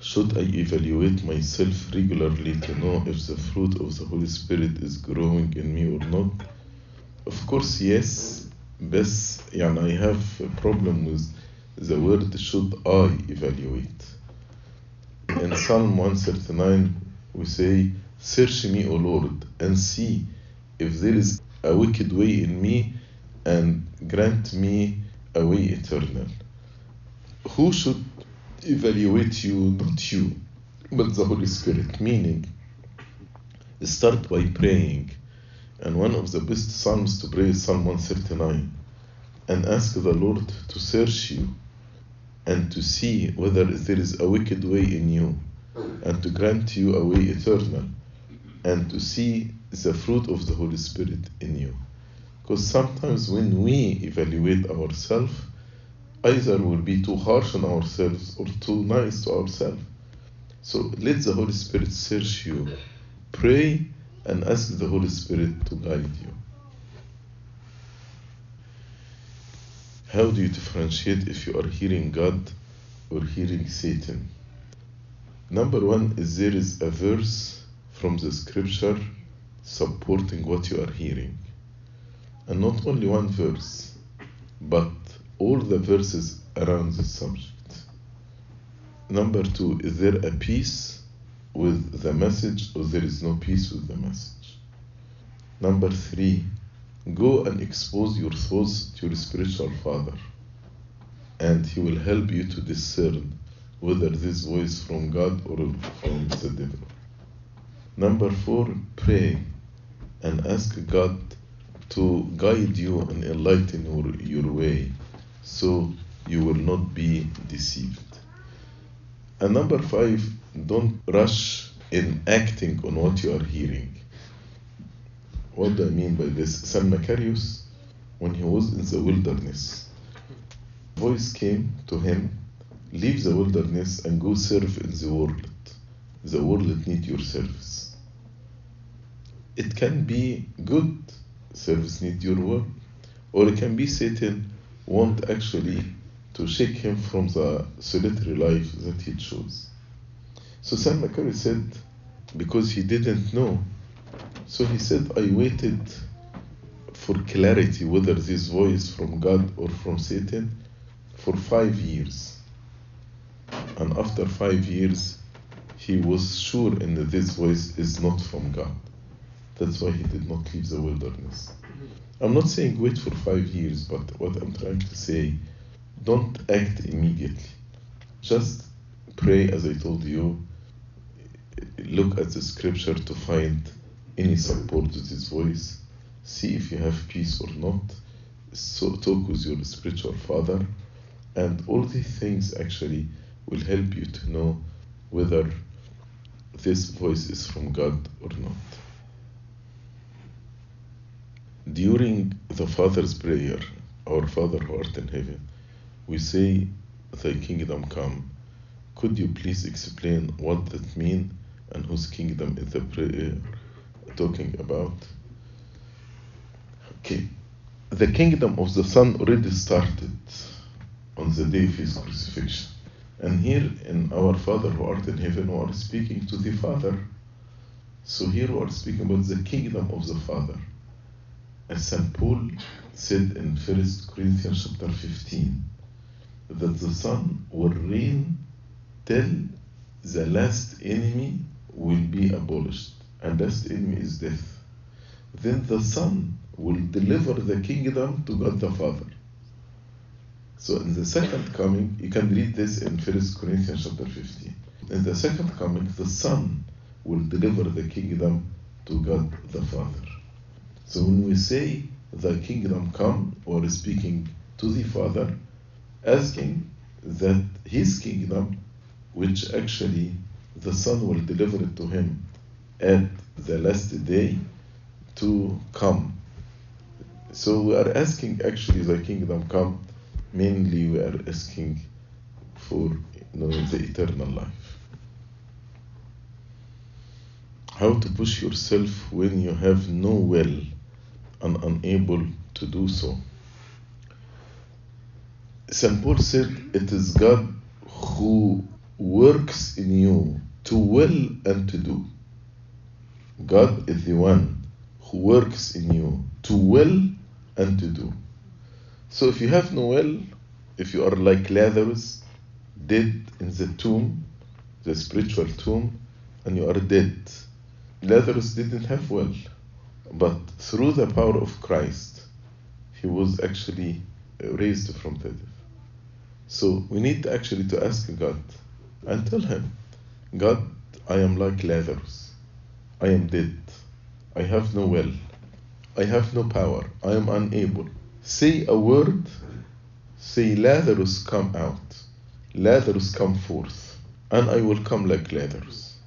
Should I evaluate myself regularly to know if the fruit of the Holy Spirit is growing in me or not? Of course, yes, بس يعني I have a problem with the word should I evaluate. In Psalm 139, we say, Search me, O Lord, and see if there is a wicked way in me, and grant me a way eternal. Who should evaluate you? Not you, but the Holy Spirit. Meaning, start by praying. And one of the best psalms to pray is Psalm 139. And ask the Lord to search you and to see whether there is a wicked way in you, and to grant you a way eternal, and to see the fruit of the Holy Spirit in you. Because sometimes when we evaluate ourselves, either we'll be too harsh on ourselves or too nice to ourselves. So let the Holy Spirit search you. Pray and ask the Holy Spirit to guide you. How do you differentiate if you are hearing God or hearing Satan? Number one is there is a verse from the scripture supporting what you are hearing. And not only one verse, but all the verses around the subject. Number two, is there a peace with the message or there is no peace with the message? Number three, go and expose your thoughts to your spiritual father, and he will help you to discern whether this voice from God or from the devil. Number four, pray and ask God to guide you and enlighten your, your way so you will not be deceived. And number five, don't rush in acting on what you are hearing. What do I mean by this? San Macarius, when he was in the wilderness, voice came to him, leave the wilderness and go serve in the world. The world needs your service. It can be good service need your work, or it can be Satan want actually to shake him from the solitary life that he chose. So Sam Macarius said, because he didn't know, so he said, I waited for clarity whether this voice from God or from Satan for five years. And after five years, he was sure in that this voice is not from God. That's why he did not leave the wilderness. I'm not saying wait for five years, but what I'm trying to say, don't act immediately. Just pray, as I told you. Look at the scripture to find any support to this voice. See if you have peace or not. So talk with your spiritual father, and all these things actually will help you to know whether this voice is from God or not. During the Father's prayer, Our Father who art in heaven, we say, Thy kingdom come. Could you please explain what that means and whose kingdom is the prayer talking about? Okay, the kingdom of the Son already started on the day of his crucifixion. And here in Our Father who art in heaven, we are speaking to the Father. So here we are speaking about the kingdom of the Father. As St. Paul said in 1 Corinthians chapter 15, that the Son will reign till the last enemy will be abolished, and last enemy is death. Then the Son will deliver the kingdom to God the Father. So in the second coming, you can read this in 1 Corinthians chapter 15. In the second coming, the Son will deliver the kingdom to God the Father. So when we say the kingdom come, or speaking to the Father, asking that his kingdom, which actually the Son will deliver it to him at the last day, to come. So we are asking actually the kingdom come, mainly we are asking for you know, the eternal life. How to push yourself when you have no will and unable to do so. St. Paul said, It is God who works in you to will and to do. God is the one who works in you to will and to do. So if you have no will, if you are like Lazarus, dead in the tomb, the spiritual tomb, and you are dead, Lazarus didn't have will, but through the power of Christ, he was actually uh, raised from the dead. So we need actually to ask God and tell Him, God, I am like Lazarus. I am dead. I have no will. I have no power. I am unable. Say a word. Say, Lazarus, come out. Lazarus, come forth. And I will come like Lazarus.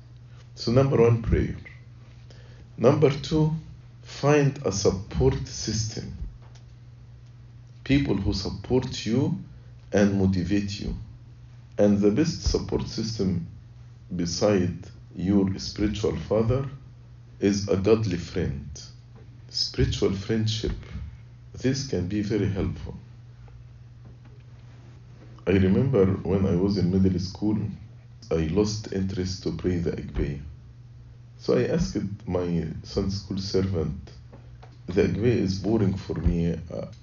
So, number one, prayer. Number two, find a support system. People who support you and motivate you. And the best support system beside your spiritual father is a godly friend. Spiritual friendship. This can be very helpful. I remember when I was in middle school, I lost interest to pray the Agpeya. So I asked my Sunday school servant, the way is boring for me.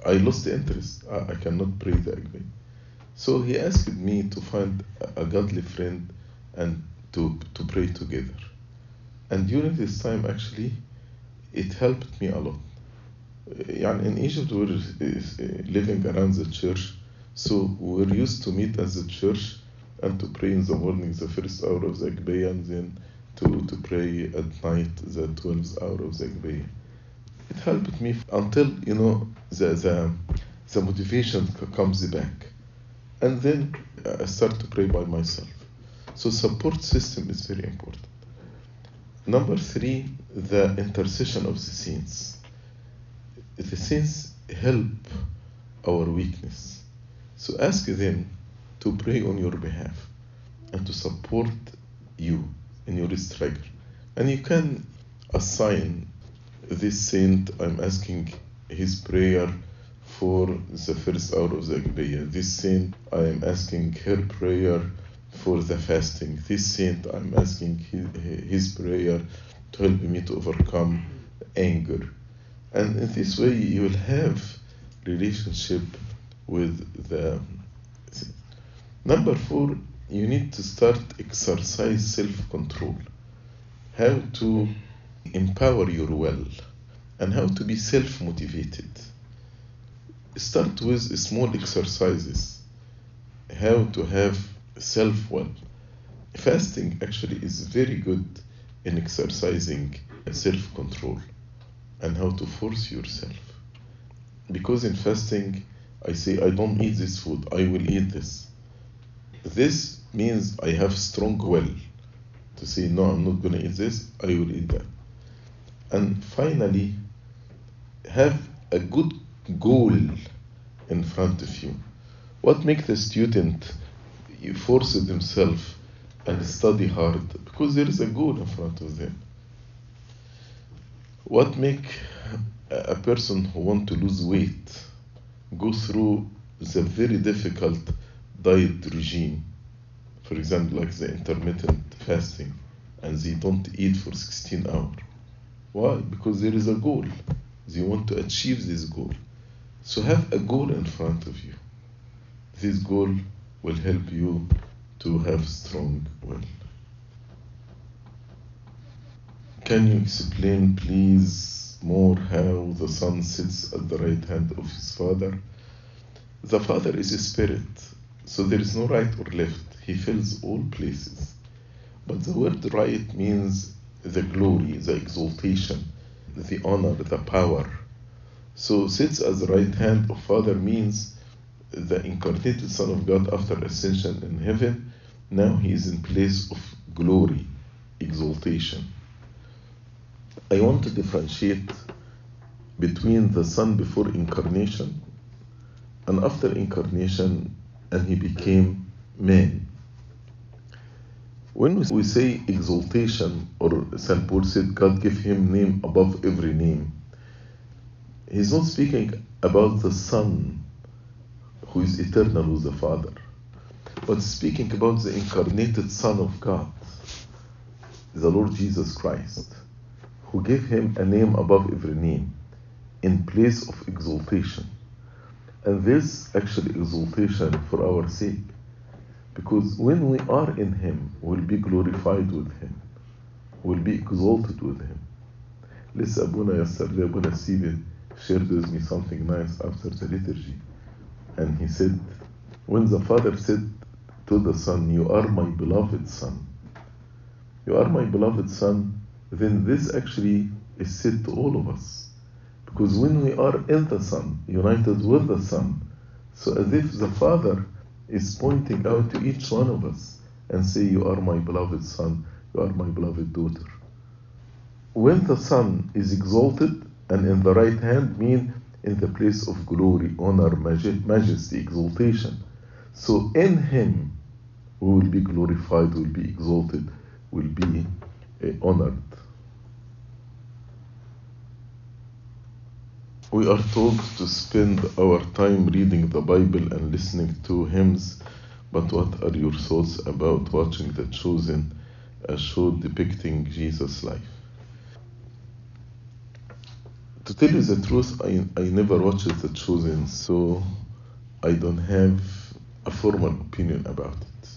I lost the interest. I cannot pray the way. So he asked me to find a godly friend and to, to pray together. And during this time, actually, it helped me a lot. In Egypt, we're uh, living around the church, so we're used to meet at the church and to pray in the morning, the first hour of the Agpeya, and then to, to pray at night, the 12th hour of the Agpeya. It helped me until, you know, the, the, the motivation comes back. And then I start to pray by myself. So support system is very important. Number three, the intercession of the saints. The saints help our weakness. So ask them to pray on your behalf and to support you in your struggle. And you can assign this saint, I'm asking his prayer for the first hour of the Agpeya. This saint, I am asking her prayer for the fasting. This saint, I'm asking his, his prayer to help me to overcome anger. And in this way, you will have relationship with the number four. You need to start exercise self-control. How to empower your will and how to be self-motivated. Start with small exercises. How to have self will fasting actually is very good in exercising self control and how to force yourself. Because in fasting i say i don't eat this food. I will eat this. This means i have strong will to say no i'm not going to eat this i will eat that and finally have a good goal in front of you. What makes the student force himself and study hard? Because there is a goal in front of them. What make a person who want to lose weight go through the very difficult diet regime? For example, like the intermittent fasting, and they don't eat for 16 hours. Why? Because there is a goal. They want to achieve this goal. So have a goal in front of you. This goal will help you to have strong will. Can you explain, please, more how the Son sits at the right hand of his Father? The Father is a spirit, so there is no right or left. He fills all places. But the word right means the glory, the exaltation, the honor, the power. So sits as the right hand of Father means the incarnated Son of God after ascension in heaven. Now he is in place of glory, exaltation. I want to differentiate between the Son before incarnation and after incarnation, and he became man. When we say exaltation, or St. Paul said God gave him name above every name, he's not speaking about the Son who is eternal with the Father. but speaking about the incarnated Son of God, the Lord Jesus Christ, who gave him a name above every name in place of exaltation. And this actually exaltation for our sake. Because when we are in Him, we'll be glorified with Him, we'll be exalted with Him. Listen, Abuna yesterday, Abuna Sibin shared with me something nice after the liturgy. And he said, When the Father said to the Son, You are my beloved Son, you are my beloved Son, then this actually is said to all of us. Because when we are in the Son, united with the Son, so as if the Father is pointing out to each one of us and say, You are my beloved Son, you are my beloved daughter. When the Son is exalted and in the right hand, mean in the place of glory, honor, majesty, exaltation. So in Him, we will be glorified, will be exalted, will be uh, honored. We are told to spend our time reading the Bible and listening to hymns, but what are your thoughts about watching The Chosen, a show depicting Jesus' life? To tell you the truth, I, I never watched The Chosen, so I don't have a formal opinion about it.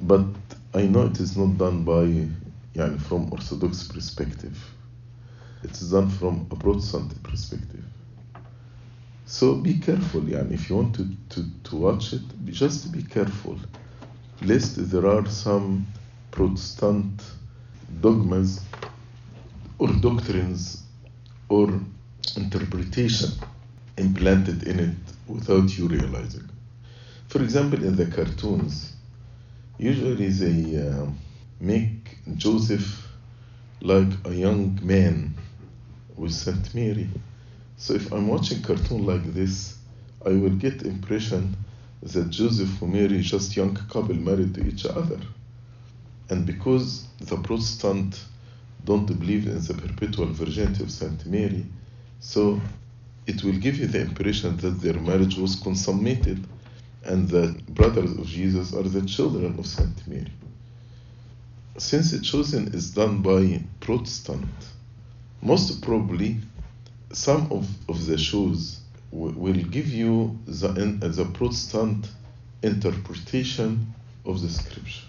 But I know it is not done by, yani, from Orthodox perspective. It's done from a Protestant perspective. So be careful, yani, if you want to, to, to watch it, just be careful, lest there are some Protestant dogmas or doctrines or interpretation implanted in it without you realizing. For example, in the cartoons, usually they uh, make Joseph like a young man with Saint Mary. So if I'm watching cartoon like this, I will get impression that Joseph and Mary just young couple married to each other. And because the Protestant don't believe in the perpetual virginity of Saint Mary, so it will give you the impression that their marriage was consummated and the brothers of Jesus are the children of Saint Mary. Since the chosen is done by Protestant, most probably some of, of the shows will give you the, the Protestant interpretation of the scripture.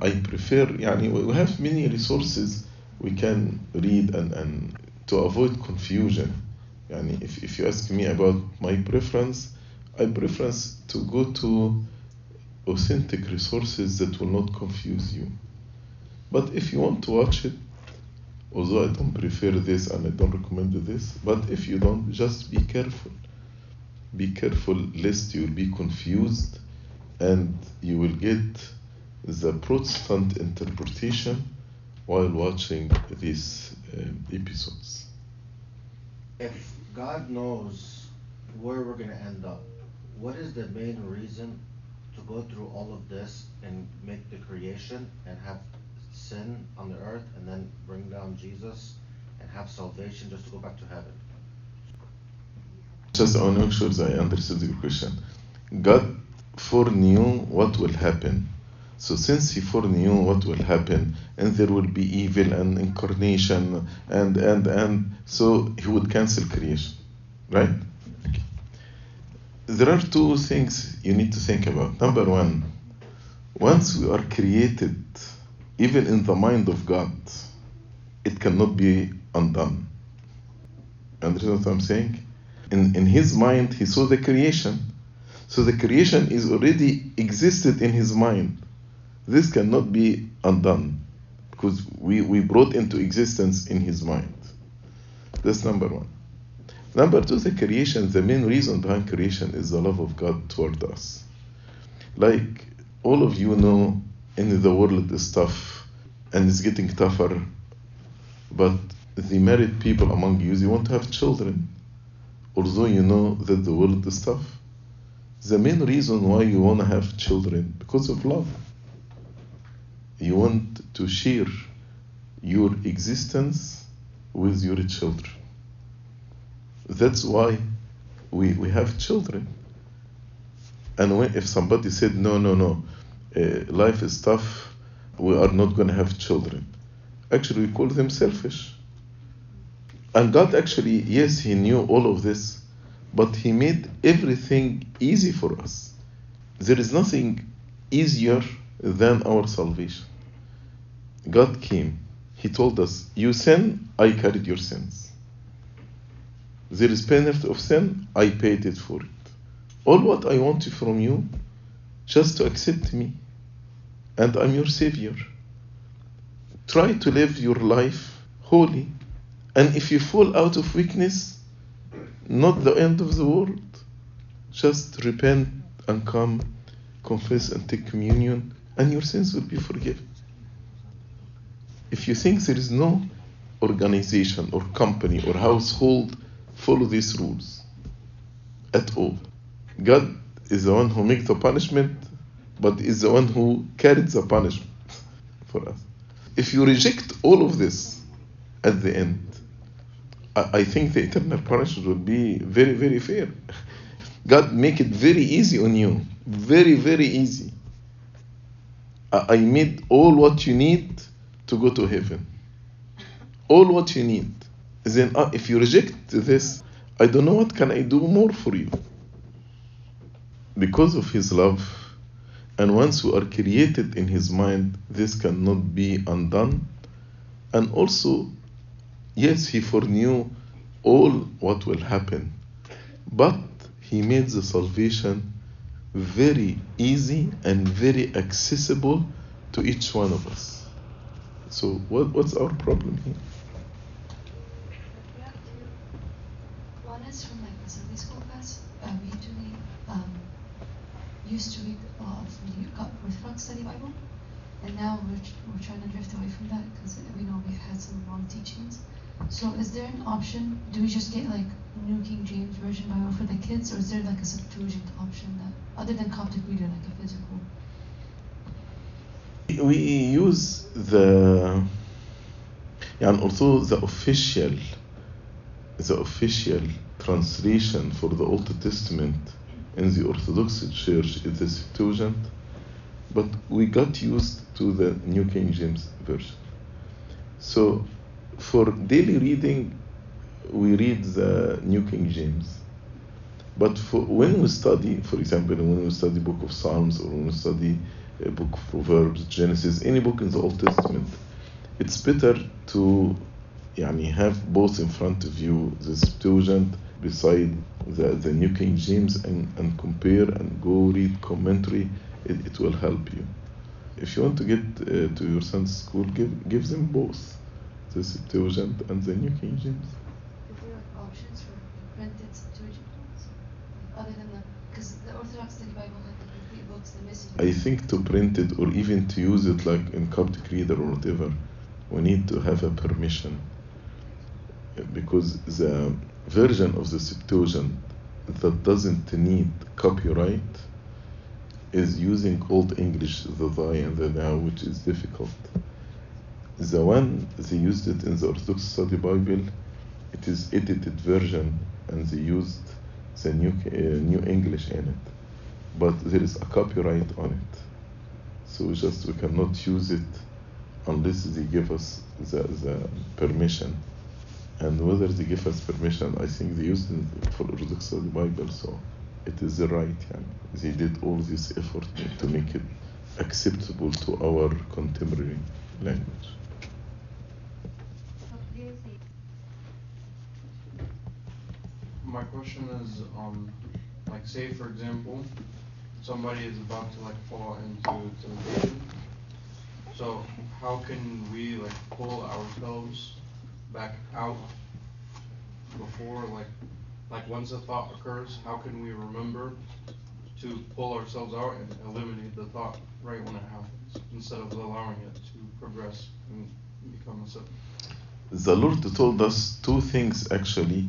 I prefer, يعني, we have many resources we can read and, and to avoid confusion. يعني, if, if you ask me about my preference, I prefer to go to authentic resources that will not confuse you. But if you want to watch it, although I don't prefer this and I don't recommend this, but if you don't, just be careful. Be careful lest you will be confused and you will get the Protestant interpretation while watching these um, episodes. If God knows where we're going to end up, what is the main reason to go through all of this and make the creation and have sin on the earth and then bring down Jesus and have salvation just to go back to heaven? Just make sure that I understood your question. God foreknew what will happen. So since he foreknew what will happen, and there will be evil and incarnation, and and and so he would cancel creation, right? There are two things you need to think about. Number one, once we are created, even in the mind of God, it cannot be undone. Understand what I'm saying? In in his mind, he saw the creation. So the creation is already existed in his mind this cannot be undone because we, we brought into existence in his mind. That's number one. Number two, the creation, the main reason behind creation is the love of God toward us. Like all of you know, in the world is tough and it's getting tougher, but the married people among you, they want to have children, although you know that the world is tough. The main reason why you want to have children because of love you want to share your existence with your children. That's why we, we have children. And when, if somebody said, no, no, no, Uh, life is tough, we are not going to have children, actually we call them selfish. And God actually, yes, He knew all of this, but He made everything easy for us. There is nothing easier than our salvation. God came, He told us, You sin, I carried your sins. There is penalty of sin, I paid it for it. All what I want from you, just to accept me, and I'm your Savior. Try to live your life holy, and if you fall out of weakness, not the end of the world. Just repent and come, confess and take communion, and your sins will be forgiven. If you think there is no organization or company or household follow these rules at all, God is the one who makes the punishment, but is the one who carries the punishment for us. If you reject all of this at the end, I, think the eternal punishment will be very, very fair. God make it very easy on you, very, very easy. I, I made all what you need to go to heaven. All what you need. Then, uh, if you reject this, I don't know what can I do more for you because of his love and once we are created in his mind this cannot be undone. And also yes he foreknew all what will happen. But he made the salvation very easy and very accessible to each one of us. So what, what's our problem here We have two. One is from like the Sunday school class. Uh, we usually um, used to read a lot of the Orthodox study Bible, and now we're, we're trying to drift away from that because we know we've had some wrong teachings. So is there an option? Do we just get like New King James Version Bible for the kids, or is there like a Septuagint option that, other than Coptic Reader, like a physical? We use the and also the official the official translation for the Old Testament in the Orthodox Church is the Septuagint, but we got used to the New King James Version. So for daily reading we read the New King James but for when we study for example when we study book of Psalms or when we study a book of Proverbs, Genesis, any book in the Old Testament, it's better to يعني, have both in front of you the Septuagint beside the, the New King James and, and compare and go read commentary. It, it will help you. If you want to get uh, to your son's school, give, give them both the Septuagint and the New King James. Is there options for printed Septuagint ones, other than the because the Orthodox study Bible had the complete books, the message. I think to print it or even to use it like in Coptic Reader or whatever, we need to have a permission. Because the version of the Septuagint that doesn't need copyright is using Old English, the thy and the thou, which is difficult. The one they used it in the Orthodox Study Bible, it is edited version and they used the new, uh, new English in it but there is a copyright on it. So just we cannot use it unless they give us the, the permission. And whether they give us permission, I think they used it for Orthodox Study Bible, so it is the right. Yeah. They did all this effort to make it acceptable to our contemporary language. My question is, um, like, say for example, somebody is about to like fall into temptation. So how can we like pull ourselves back out before like like once a thought occurs, how can we remember to pull ourselves out and eliminate the thought right when it happens instead of allowing it to progress and become a sin? The Lord told us two things actually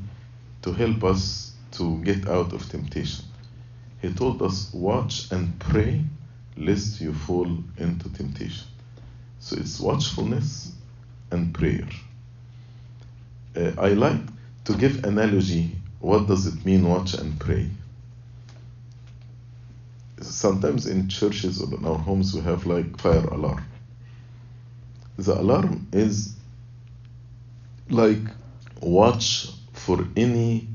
to help us to get out of temptation. He told us, watch and pray lest you fall into temptation. So it's watchfulness and prayer. Uh, I like to give analogy. What does it mean, watch and pray? sometimes in churches or in our homes we have like fire alarm. The alarm is like watch for any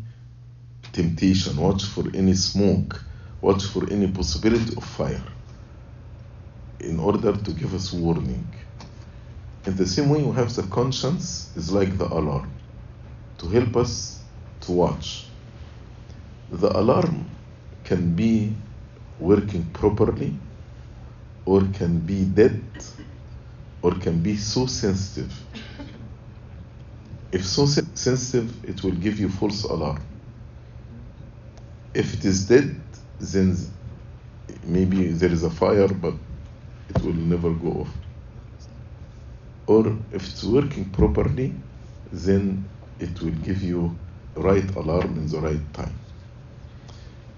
temptation, watch for any smoke, watch for any possibility of fire in order to give us warning. In the same way, we have the conscience is like the alarm to help us to watch. The alarm can be working properly or can be dead or can be so sensitive. If so sensitive, it will give you false alarm. If it is dead, then maybe there is a fire, but it will never go off. Or if it's working properly, then it will give you right alarm in the right time.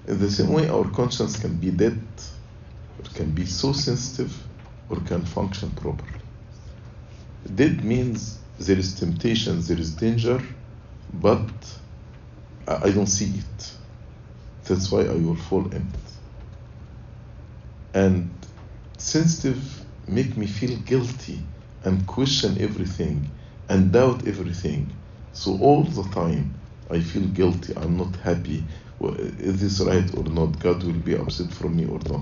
In the same way, our conscience can be dead, or can be so sensitive, or can function properly. Dead means there is temptation, there is danger, but I don't see it. That's why I will fall in it. And sensitive make me feel guilty and question everything and doubt everything. So all the time I feel guilty. I'm not happy. Is this right or not? God will be upset from me or not.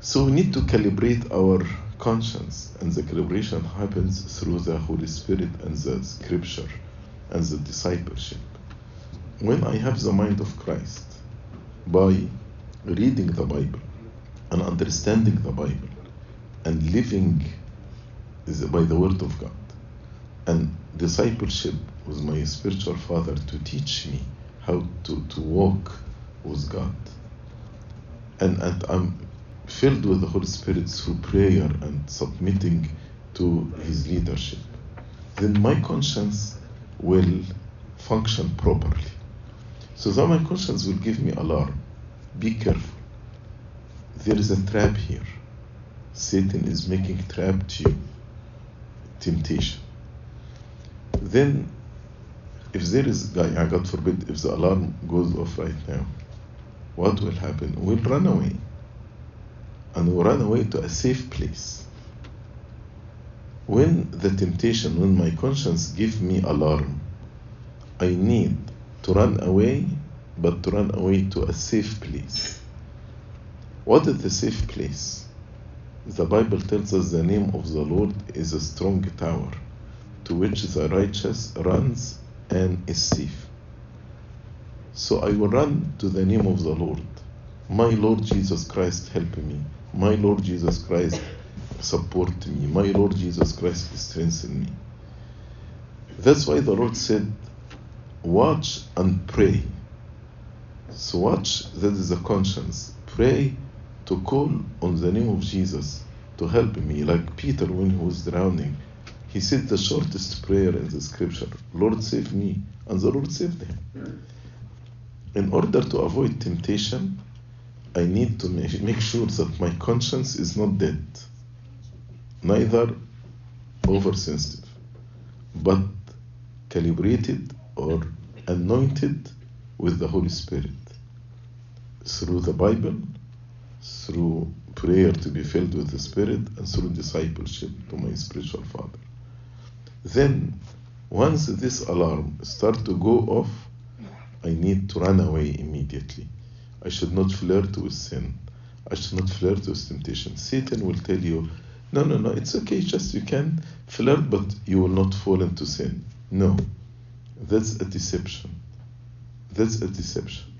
So we need to calibrate our conscience, and the calibration happens through the Holy Spirit and the Scripture and the discipleship. When I have the mind of Christ by reading the Bible and understanding the Bible and living by the Word of God and discipleship with my spiritual father to teach me how to, to walk with God. And, and I'm filled with the Holy Spirit through prayer and submitting to His leadership. Then my conscience will function properly. So that my conscience will give me alarm. Be careful. There is a trap here. Satan is making trap to you. Temptation. Then if there is God forbid if the alarm goes off right now, what will happen? We'll run away. And we'll run away to a safe place. When the temptation, when my conscience gives me alarm, I need to run away, but to run away to a safe place. What is the safe place? The Bible tells us the name of the Lord is a strong tower to which the righteous runs and is safe. So I will run to the name of the Lord. My Lord Jesus Christ, help me. My Lord Jesus Christ, support me. My Lord Jesus Christ, strengthen me. That's why the Lord said, Watch and pray. So, watch, that is the conscience. Pray to call on the name of Jesus to help me. Like Peter, when he was drowning, he said the shortest prayer in the scripture Lord, save me. And the Lord saved him. In order to avoid temptation, I need to make sure that my conscience is not dead, neither oversensitive, but calibrated or anointed with the Holy Spirit through the Bible, through prayer to be filled with the Spirit, and through discipleship to my spiritual father. Then, once this alarm start to go off, I need to run away immediately. I should not flirt with sin. I should not flirt with temptation. Satan will tell you, no, no, no, it's okay, just you can flirt, but you will not fall into sin. No, that's a deception. That's a deception.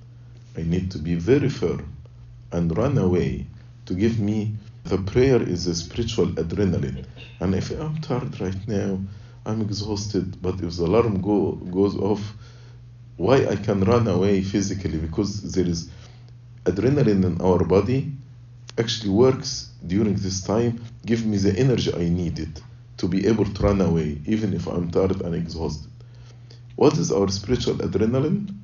I need to be very firm and run away to give me the prayer is a spiritual adrenaline. And if I'm tired right now, I'm exhausted, but if the alarm go, goes off, why I can run away physically? Because there is adrenaline in our body actually works during this time, give me the energy I needed to be able to run away, even if I'm tired and exhausted. What is our spiritual adrenaline?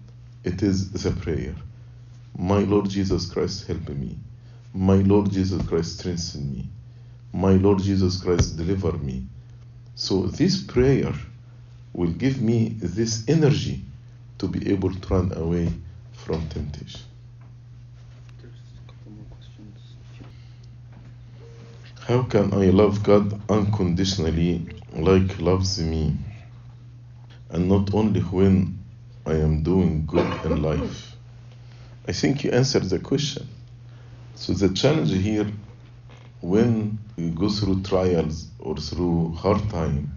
It is the prayer. My Lord Jesus Christ, help me. My Lord Jesus Christ, strengthen me. My Lord Jesus Christ, deliver me. So, this prayer will give me this energy to be able to run away from temptation. How can I love God unconditionally like loves me? And not only when I am doing good in life. I think you answered the question. So the challenge here when you go through trials or through hard time,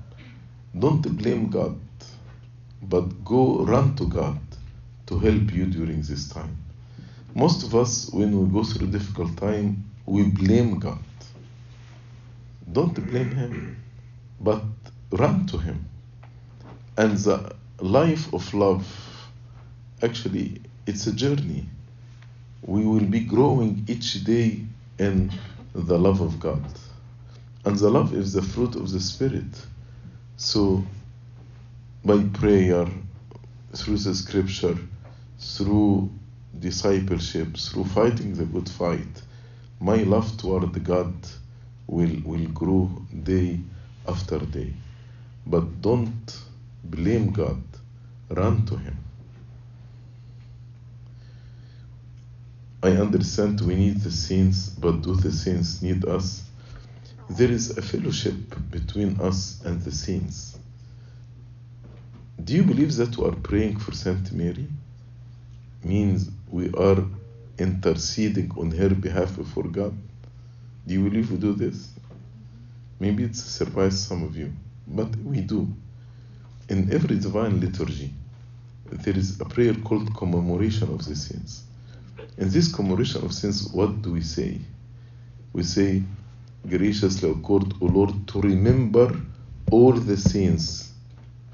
don't blame God, but go run to God to help you during this time. Most of us, when we go through difficult time, we blame God. Don't blame Him, but run to Him. And the life of love, actually, it's a journey. We will be growing each day in the love of God. And the love is the fruit of the Spirit. So, by prayer, through the scripture, through discipleship, through fighting the good fight, my love toward God will, will grow day after day. But don't blame God, run to Him. I understand we need the saints, but do the saints need us? There is a fellowship between us and the saints. Do you believe that we are praying for Saint Mary? Means we are interceding on her behalf before God? Do you believe we do this? Maybe it's a surprise some of you, but we do. In every divine liturgy, there is a prayer called commemoration of the saints. In this commemoration of saints, what do we say? We say, graciously accord, O Lord, to remember all the saints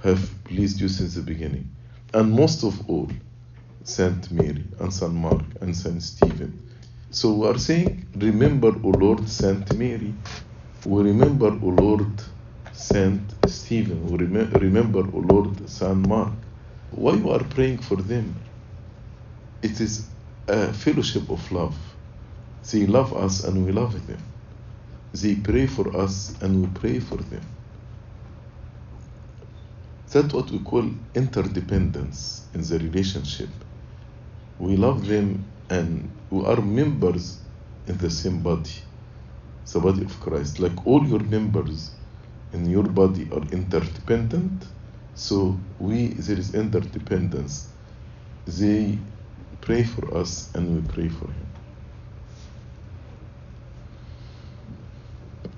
have pleased you since the beginning. And most of all, Saint Mary and Saint Mark and Saint Stephen. So we are saying, remember, O Lord, Saint Mary. We remember, O Lord, Saint Stephen. We rem- remember, O Lord, Saint Mark. Why we are praying for them? It is a fellowship of love. They love us and we love them. They pray for us and we pray for them. That's what we call interdependence in the relationship. We love them and we are members in the same body, the body of Christ. Like all your members in your body are interdependent, so we there is interdependence. They pray for us and we pray for him.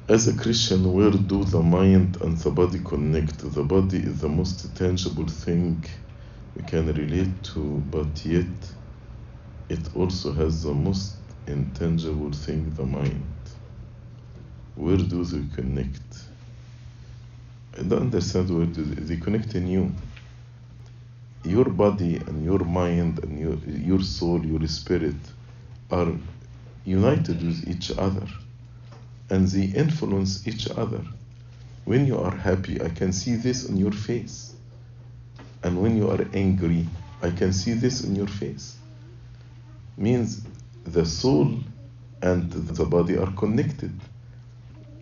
As a Christian, where do the mind and the body connect? The body is the most tangible thing we can relate to, but yet it also has the most intangible thing, the mind. Where do they connect? I don't understand where do they, they connect in you. Your body and your mind and your, your soul, your spirit are united with each other and they influence each other. When you are happy, I can see this on your face. And when you are angry, I can see this on your face. Means the soul and the body are connected.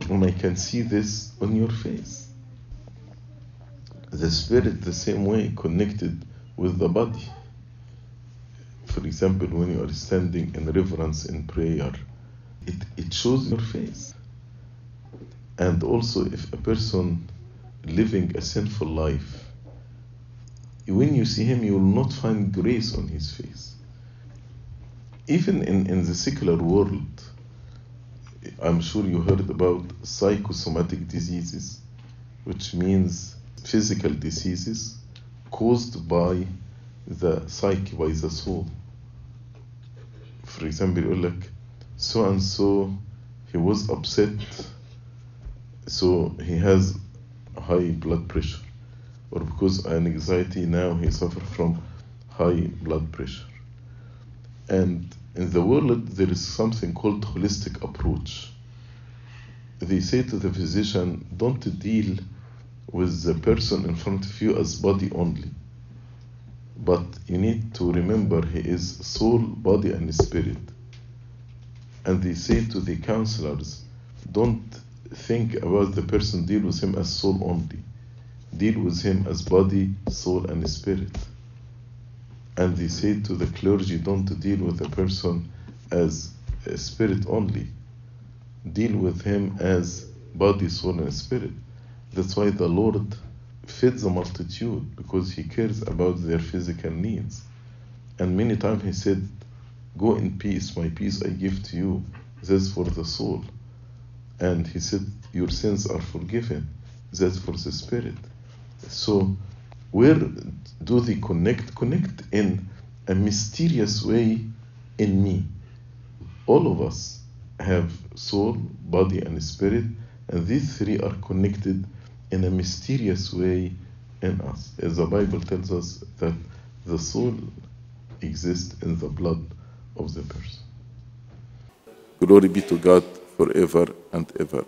And I can see this on your face. The spirit, the same way, connected with the body. For example, when you are standing in reverence in prayer, it, it shows your face. And also, if a person living a sinful life, when you see him, you will not find grace on his face Even in, in the secular world, I'm sure you heard about psychosomatic diseases, which means physical diseases caused by the psyche, by the soul. For example, يقول لك so and so he was upset, so he has high blood pressure, or because an anxiety now he suffers from high blood pressure. And in the world there is something called holistic approach. They say to the physician, don't deal with the person in front of you as body only. But you need to remember he is soul, body, and spirit. And they say to the counselors, don't think about the person, deal with him as soul only. Deal with him as body, soul, and spirit. And they say to the clergy, don't deal with a person as a spirit only. deal with him as body, soul, and spirit. That's why the Lord feeds the multitude because he cares about their physical needs. And many times he said, Go in peace, my peace I give to you. That's for the soul. And he said, Your sins are forgiven. That's for the spirit. So, where do they connect? Connect in a mysterious way in me. All of us have soul, body, and spirit, and these three are connected in a mysterious way in us. As the Bible tells us that the soul exists in the blood of the person. Glory be to God forever and ever.